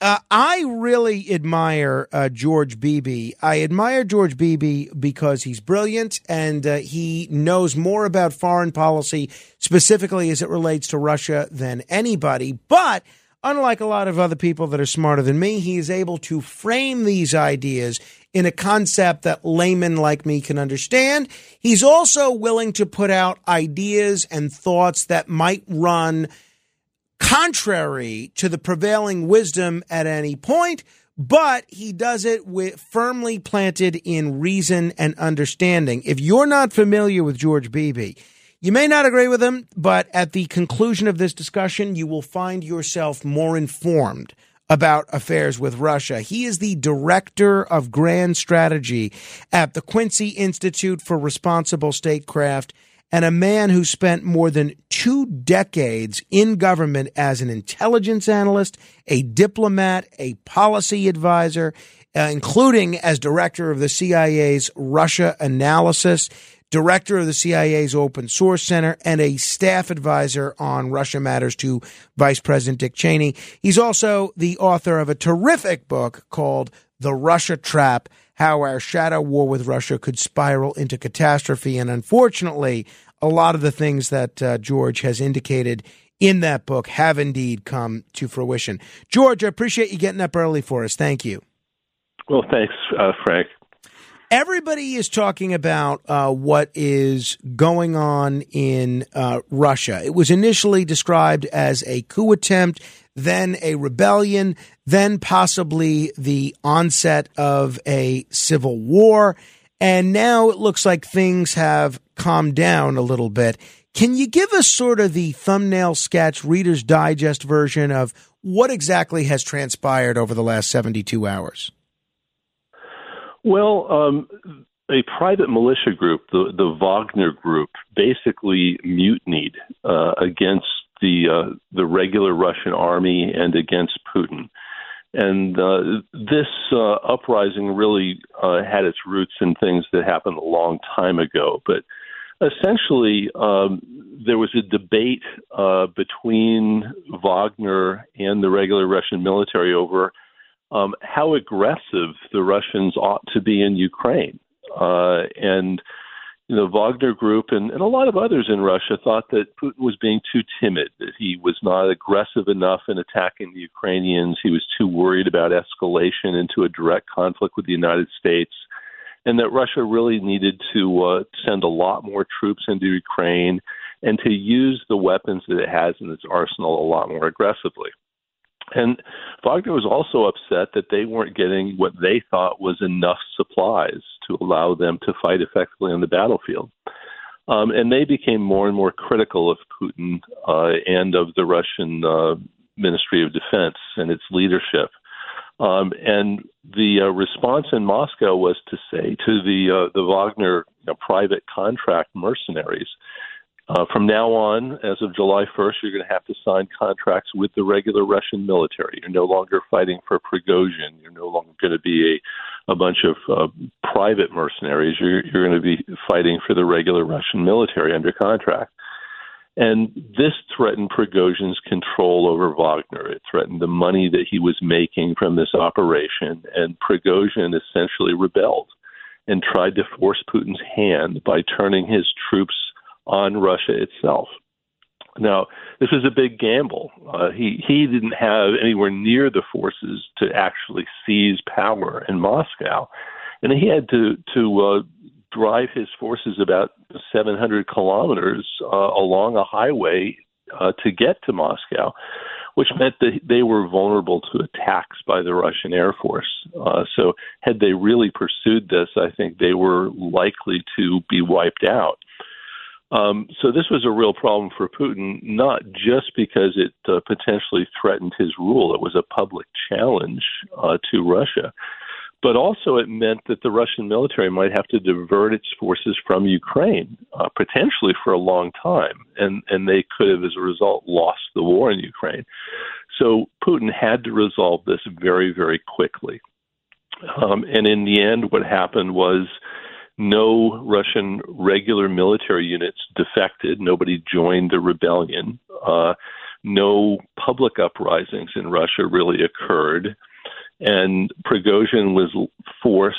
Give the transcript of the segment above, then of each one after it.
Uh, I really admire uh, George Beebe. I admire George Beebe because he's brilliant and uh, he knows more about foreign policy, specifically as it relates to Russia, than anybody. But unlike a lot of other people that are smarter than me, he is able to frame these ideas in a concept that laymen like me can understand. He's also willing to put out ideas and thoughts that might run contrary to the prevailing wisdom at any point, but he does it with firmly planted in reason and understanding. If you're not familiar with George Beebe, you may not agree with him, but at the conclusion of this discussion, you will find yourself more informed about affairs with Russia. He is the director of grand strategy at the Quincy Institute for Responsible Statecraft and a man who spent more than two decades in government as an intelligence analyst, a diplomat, a policy advisor, uh, including as director of the CIA's Russia analysis, director of the CIA's Open Source Center, and a staff advisor on Russia Matters to Vice President Dick Cheney. He's also the author of a terrific book called The Russia Trap how our shadow war with Russia could spiral into catastrophe. And unfortunately, a lot of the things that uh, George has indicated in that book have indeed come to fruition. George, I appreciate you getting up early for us. Thank you. Well, thanks, uh, Frank. Everybody is talking about uh, what is going on in uh, Russia. It was initially described as a coup attempt then a rebellion, then possibly the onset of a civil war. And now it looks like things have calmed down a little bit. Can you give us sort of the thumbnail sketch, Reader's Digest version of what exactly has transpired over the last 72 hours? Well, um, a private militia group, the, the Wagner Group, basically mutinied uh, against the uh, the regular Russian army and against Putin. And uh, this uh, uprising really uh, had its roots in things that happened a long time ago. But essentially, um, there was a debate uh, between Wagner and the regular Russian military over um, how aggressive the Russians ought to be in Ukraine. Uh, and the Wagner Group and, and a lot of others in Russia thought that Putin was being too timid, that he was not aggressive enough in attacking the Ukrainians. He was too worried about escalation into a direct conflict with the United States, and that Russia really needed to uh, send a lot more troops into Ukraine and to use the weapons that it has in its arsenal a lot more aggressively. And Wagner was also upset that they weren't getting what they thought was enough supplies to allow them to fight effectively on the battlefield. Um, and they became more and more critical of Putin uh, and of the Russian uh, Ministry of Defense and its leadership. Um, and the uh, response in Moscow was to say to the uh, the Wagner you know, private contract mercenaries uh, from now on, as of July 1st, you're going to have to sign contracts with the regular Russian military. You're no longer fighting for Prigozhin. You're no longer going to be a, a bunch of uh, private mercenaries. You're, you're going to be fighting for the regular Russian military under contract. And this threatened Prigozhin's control over Wagner. It threatened the money that he was making from this operation. And Prigozhin essentially rebelled and tried to force Putin's hand by turning his troops on Russia itself. Now, this was a big gamble. Uh, he he didn't have anywhere near the forces to actually seize power in Moscow, and he had to to uh, drive his forces about 700 kilometers uh, along a highway uh, to get to Moscow, which meant that they were vulnerable to attacks by the Russian Air Force. Uh, so, had they really pursued this, I think they were likely to be wiped out. Um, so this was a real problem for Putin, not just because it uh, potentially threatened his rule. It was a public challenge uh, to Russia. But also, it meant that the Russian military might have to divert its forces from Ukraine, uh, potentially for a long time, and and they could have, as a result, lost the war in Ukraine. So Putin had to resolve this very, very quickly. Um, and in the end, what happened was no Russian regular military units defected. Nobody joined the rebellion. Uh, no public uprisings in Russia really occurred. And Prigozhin was forced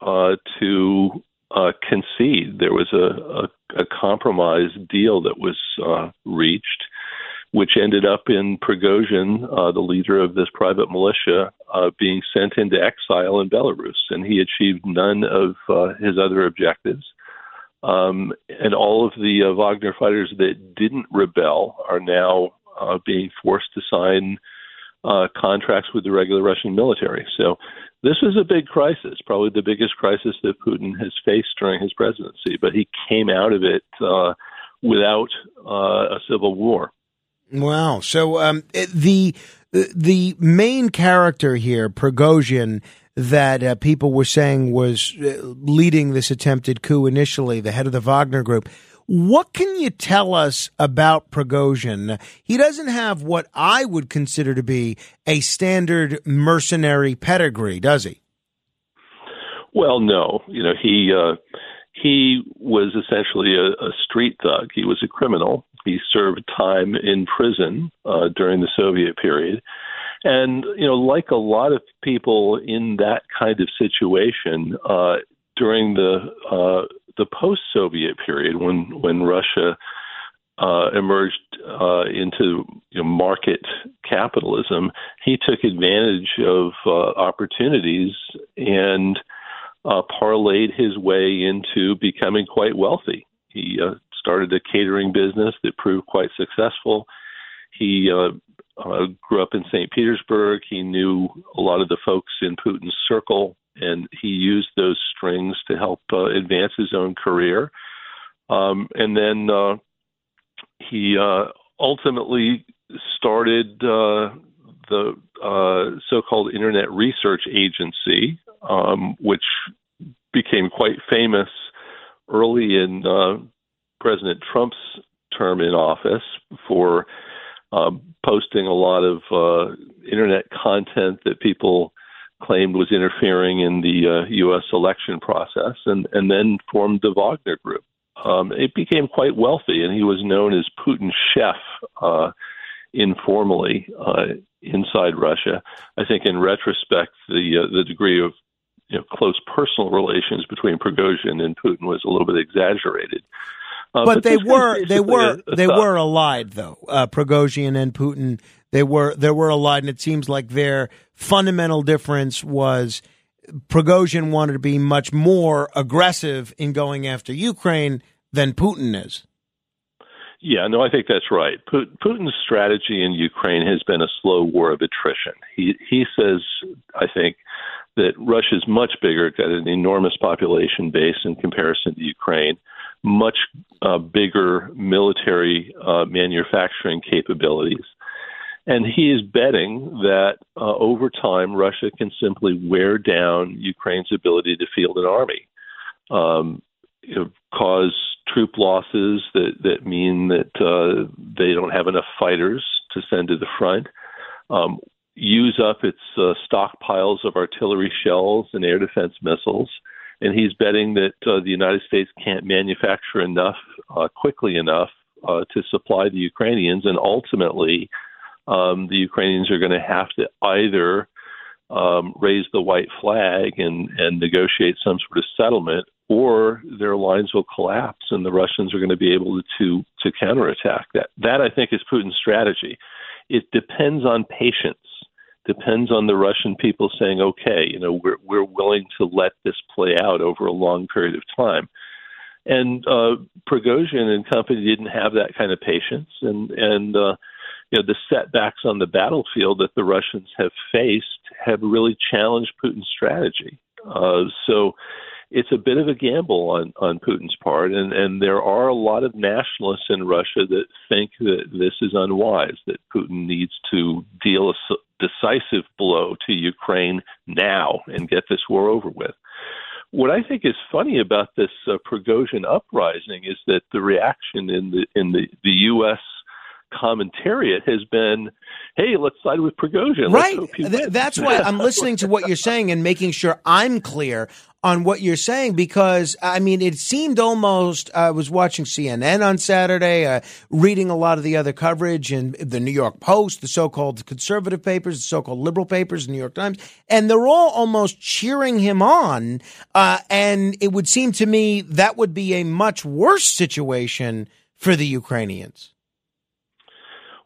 uh, to uh, concede. There was a, a, a compromise deal that was uh, reached which ended up in Prigozhin, uh, the leader of this private militia, uh, being sent into exile in Belarus, and he achieved none of uh, his other objectives. Um, and all of the uh, Wagner fighters that didn't rebel are now uh, being forced to sign uh, contracts with the regular Russian military. So this was a big crisis, probably the biggest crisis that Putin has faced during his presidency. But he came out of it without a civil war. Wow. So um, the the main character here, Prigozhin, that uh, people were saying was uh, leading this attempted coup initially, the head of the Wagner Group. What can you tell us about Prigozhin? He doesn't have what I would consider to be a standard mercenary pedigree, does he? Well, no. You know, he uh, he was essentially a, a street thug. He was a criminal he served time in prison uh, during the Soviet period. And, you know, like a lot of people in that kind of situation, uh, during the uh, the post-Soviet period, when when Russia uh, emerged uh, into you know, market capitalism, he took advantage of uh, opportunities and uh, parlayed his way into becoming quite wealthy. He uh, started a catering business that proved quite successful. He uh, uh, grew up in St. Petersburg. He knew a lot of the folks in Putin's circle, and he used those strings to help uh, advance his own career. Um, and then uh, he uh, ultimately started uh, the uh, so-called Internet Research Agency, um, which became quite famous early in uh, President Trump's term in office for um, posting a lot of uh, internet content that people claimed was interfering in the uh, U.S. election process, and, and then formed the Wagner Group. Um, it became quite wealthy, and he was known as Putin's chef uh, informally uh, inside Russia. I think, in retrospect, the uh, the degree of you know, close personal relations between Prigozhin and Putin was a little bit exaggerated. Uh, but, but, they were they were a, a they were allied though. Uh, Prigozhin and Putin they were they were allied, and it seems like their fundamental difference was Prigozhin wanted to be much more aggressive in going after Ukraine than Putin is. Yeah, no, I think that's right. Putin's strategy in Ukraine has been a slow war of attrition. He he says, I think, that Russia's much bigger, got an enormous population base in comparison to Ukraine much uh, bigger military uh, manufacturing capabilities. And he is betting that uh, over time, Russia can simply wear down Ukraine's ability to field an army, um, you know, cause troop losses that, that mean that uh, they don't have enough fighters to send to the front, um, use up its uh, stockpiles of artillery shells and air defense missiles and he's betting that uh, the United States can't manufacture enough uh, quickly enough uh, to supply the Ukrainians, and ultimately, um, the Ukrainians are going to have to either um, raise the white flag and, and negotiate some sort of settlement, or their lines will collapse, and the Russians are going to be able to to counterattack. That that I think is Putin's strategy. It depends on patience depends on the Russian people saying, okay, you know, we're we're willing to let this play out over a long period of time. And uh, Prigozhin and company didn't have that kind of patience, and and uh, you know the setbacks on the battlefield that the Russians have faced have really challenged Putin's strategy. Uh, so it's a bit of a gamble on on Putin's part, and and there are a lot of nationalists in Russia that think that this is unwise, that Putin needs to deal a decisive blow to Ukraine now and get this war over with. What I think is funny about this uh, Prigozhin uprising is that the reaction in the in the the U.S commentariat has been, "Hey, let's side with Prigozhin." Right. Th- that's why I'm listening to what you're saying and making sure I'm clear on what you're saying because I mean it seemed almost I was watching CNN on Saturday, uh, reading a lot of the other coverage and the New York Post, the so-called conservative papers, the so-called liberal papers, the New York Times, and they're all almost cheering him on. Uh, and it would seem to me that would be a much worse situation for the Ukrainians.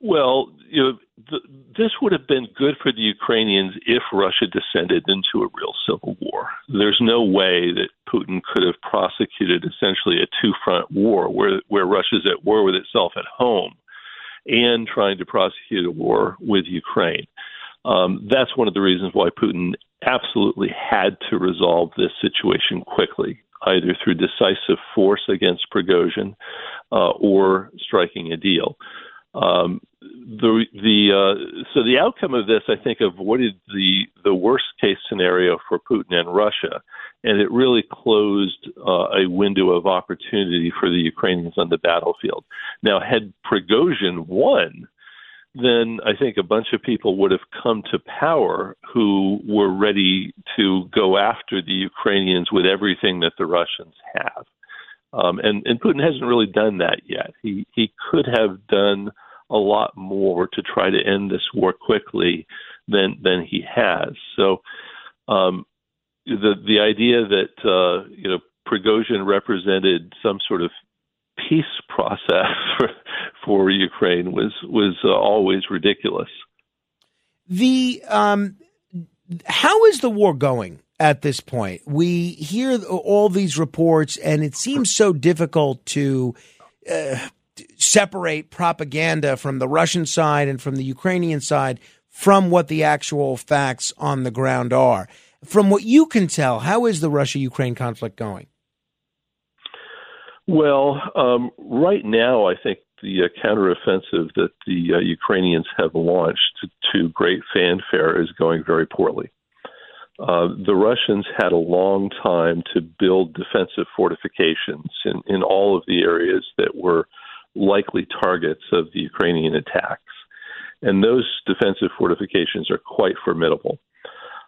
Well, you know, th- this would have been good for the Ukrainians if Russia descended into a real civil war. There's no way that Putin could have prosecuted essentially a two-front war where where Russia's at war with itself at home and trying to prosecute a war with Ukraine. Um, that's one of the reasons why Putin absolutely had to resolve this situation quickly, either through decisive force against Prigozhin uh, or striking a deal. Um, the the uh, so the outcome of this, I think, avoided the the worst case scenario for Putin and Russia, and it really closed uh, a window of opportunity for the Ukrainians on the battlefield. Now, had Prigozhin won, then I think a bunch of people would have come to power who were ready to go after the Ukrainians with everything that the Russians have. Um, and, and Putin hasn't really done that yet. He he could have done a lot more to try to end this war quickly than than he has. So um, the the idea that uh, you know Prigozhin represented some sort of peace process for, for Ukraine was was uh, always ridiculous. The um, how is the war going at this point? We hear all these reports, and it seems so difficult to uh, separate propaganda from the Russian side and from the Ukrainian side from what the actual facts on the ground are. From what you can tell, how is the Russia Ukraine conflict going? Well, um, right now, I think the uh, counteroffensive that the uh, Ukrainians have launched to, great fanfare is going very poorly. Uh, the Russians had a long time to build defensive fortifications in, in all of the areas that were likely targets of the Ukrainian attacks. And those defensive fortifications are quite formidable.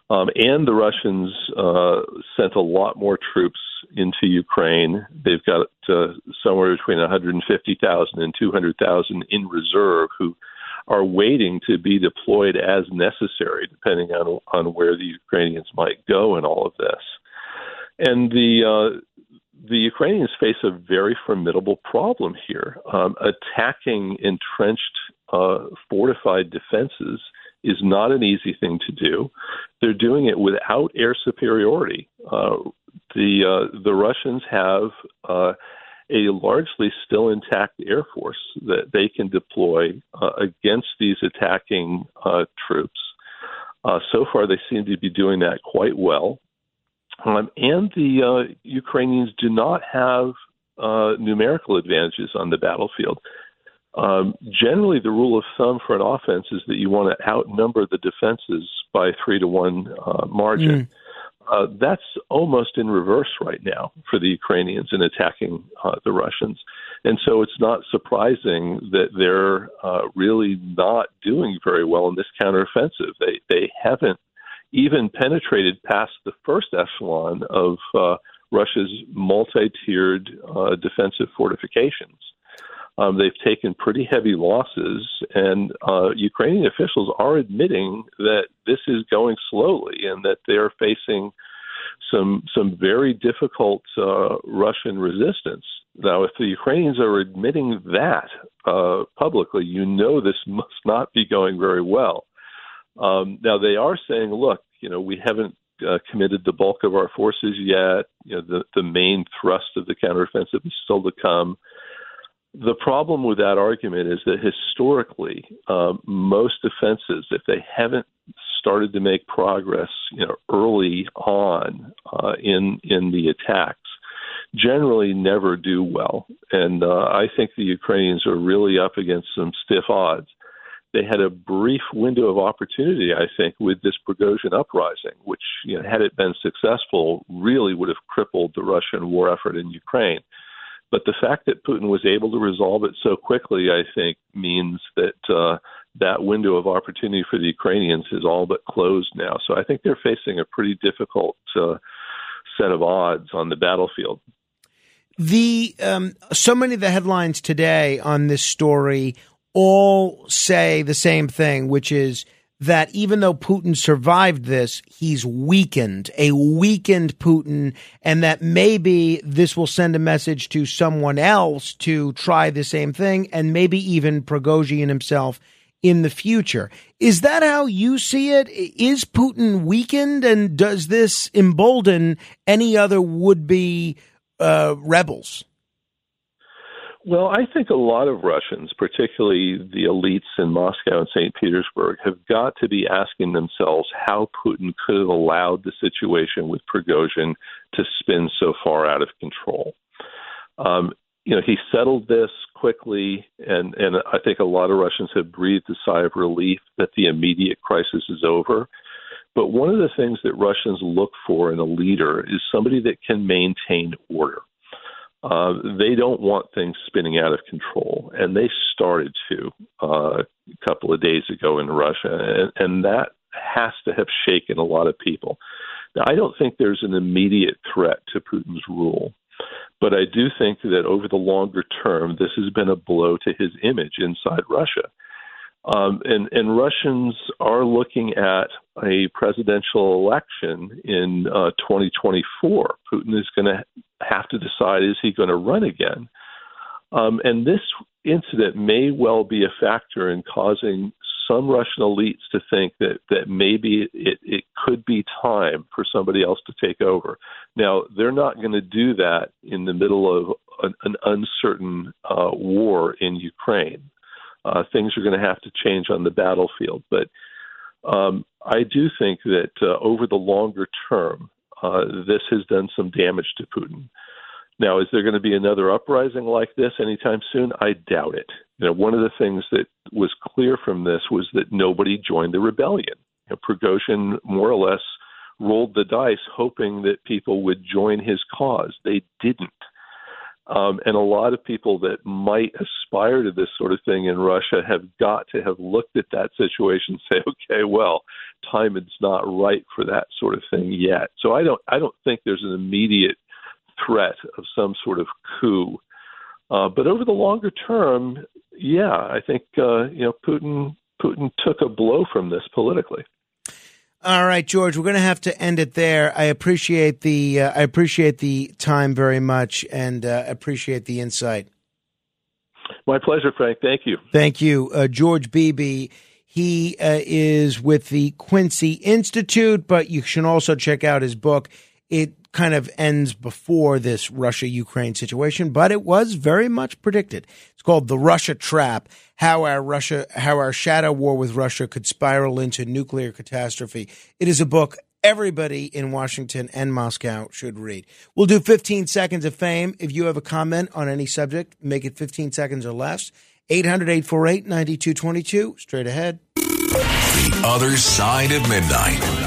Um, and the Russians uh, sent a lot more troops into Ukraine. They've got uh, somewhere between 150,000 and 200,000 in reserve who are waiting to be deployed as necessary, depending on on where the Ukrainians might go in all of this. And the uh, the Ukrainians face a very formidable problem here. Um, attacking entrenched, uh, fortified defenses is not an easy thing to do. They're doing it without air superiority. Uh, the uh, the Russians have uh, a largely still intact air force that they can deploy uh, against these attacking uh, troops. so far, they seem to be doing that quite well. Um, and the uh, Ukrainians do not have uh, numerical advantages on the battlefield. Um, generally, the rule of thumb for an offense is that you want to outnumber the defenses by three to one uh, margin. Mm. Uh, that's almost in reverse right now for the Ukrainians in attacking uh, the Russians. And so it's not surprising that they're uh, really not doing very well in this counteroffensive. They they haven't even penetrated past the first echelon of uh, Russia's multi-tiered uh, defensive fortifications. Um, they've taken pretty heavy losses, and uh, Ukrainian officials are admitting that this is going slowly and that they are facing some some very difficult uh, Russian resistance. Now, if the Ukrainians are admitting that uh, publicly, you know this must not be going very well. Um, now they are saying, look, you know, we haven't uh, committed the bulk of our forces yet. You know, the the main thrust of the counteroffensive is still to come. The problem with that argument is that historically, um, most defenses, if they haven't started to make progress, you know, early on uh, in in the attacks, generally never do well. And uh, I think the Ukrainians are really up against some stiff odds. They had a brief window of opportunity, I think, with this Prigozhin uprising, which, you know, had it been successful, really would have crippled the Russian war effort in Ukraine. But the fact that Putin was able to resolve it so quickly, I think, means that uh, that window of opportunity for the Ukrainians is all but closed now. So I think they're facing a pretty difficult uh, set of odds on the battlefield. The um, so many of the headlines today on this story all say the same thing, which is that even though Putin survived this, he's weakened, a weakened Putin, and that maybe this will send a message to someone else to try the same thing, and maybe even Prigozhin himself in the future. Is that how you see it? Is Putin weakened, and does this embolden any other would be uh, rebels? Well, I think a lot of Russians, particularly the elites in Moscow and St. Petersburg, have got to be asking themselves how Putin could have allowed the situation with Prigozhin to spin so far out of control. Um, you know, he settled this quickly, and, and I think a lot of Russians have breathed a sigh of relief that the immediate crisis is over. But one of the things that Russians look for in a leader is somebody that can maintain order. Uh, they don't want things spinning out of control, and they started to uh, a couple of days ago in Russia, and, and that has to have shaken a lot of people. Now, I don't think there's an immediate threat to Putin's rule, but I do think that over the longer term, this has been a blow to his image inside Russia. Um, and, and Russians are looking at a presidential election in uh, 2024. Putin is going to have to decide is he going to run again? Um, and this incident may well be a factor in causing some Russian elites to think that, that maybe it, it could be time for somebody else to take over. Now, they're not going to do that in the middle of an, an uncertain uh, war in Ukraine uh, things are going to have to change on the battlefield. But um, I do think that uh, over the longer term, uh, this has done some damage to Putin. Now, is there going to be another uprising like this anytime soon? I doubt it. You know, one of the things that was clear from this was that nobody joined the rebellion. You know, Prigozhin more or less rolled the dice, hoping that people would join his cause. They didn't. Um, and a lot of people that might aspire to this sort of thing in Russia have got to have looked at that situation and say, okay, well, time is not right for that sort of thing yet. So I don't, I don't think there's an immediate threat of some sort of coup. Uh, but over the longer term, yeah, I think uh, you know Putin Putin took a blow from this politically. All right, George, we're going to have to end it there. I appreciate the uh, I appreciate the time very much, and uh, appreciate the insight. My pleasure, Frank. Thank you. Thank you, uh, George Beebe. He uh, is with the Quincy Institute, but you should also check out his book. It kind of ends before this Russia Ukraine situation, but it was very much predicted. It's called The Russia Trap How Our Russia, How Our Shadow War with Russia Could Spiral into Nuclear Catastrophe. It is a book everybody in Washington and Moscow should read. We'll do 15 seconds of fame. If you have a comment on any subject, make it 15 seconds or less. 800 848 9222. Straight ahead. The other side of midnight.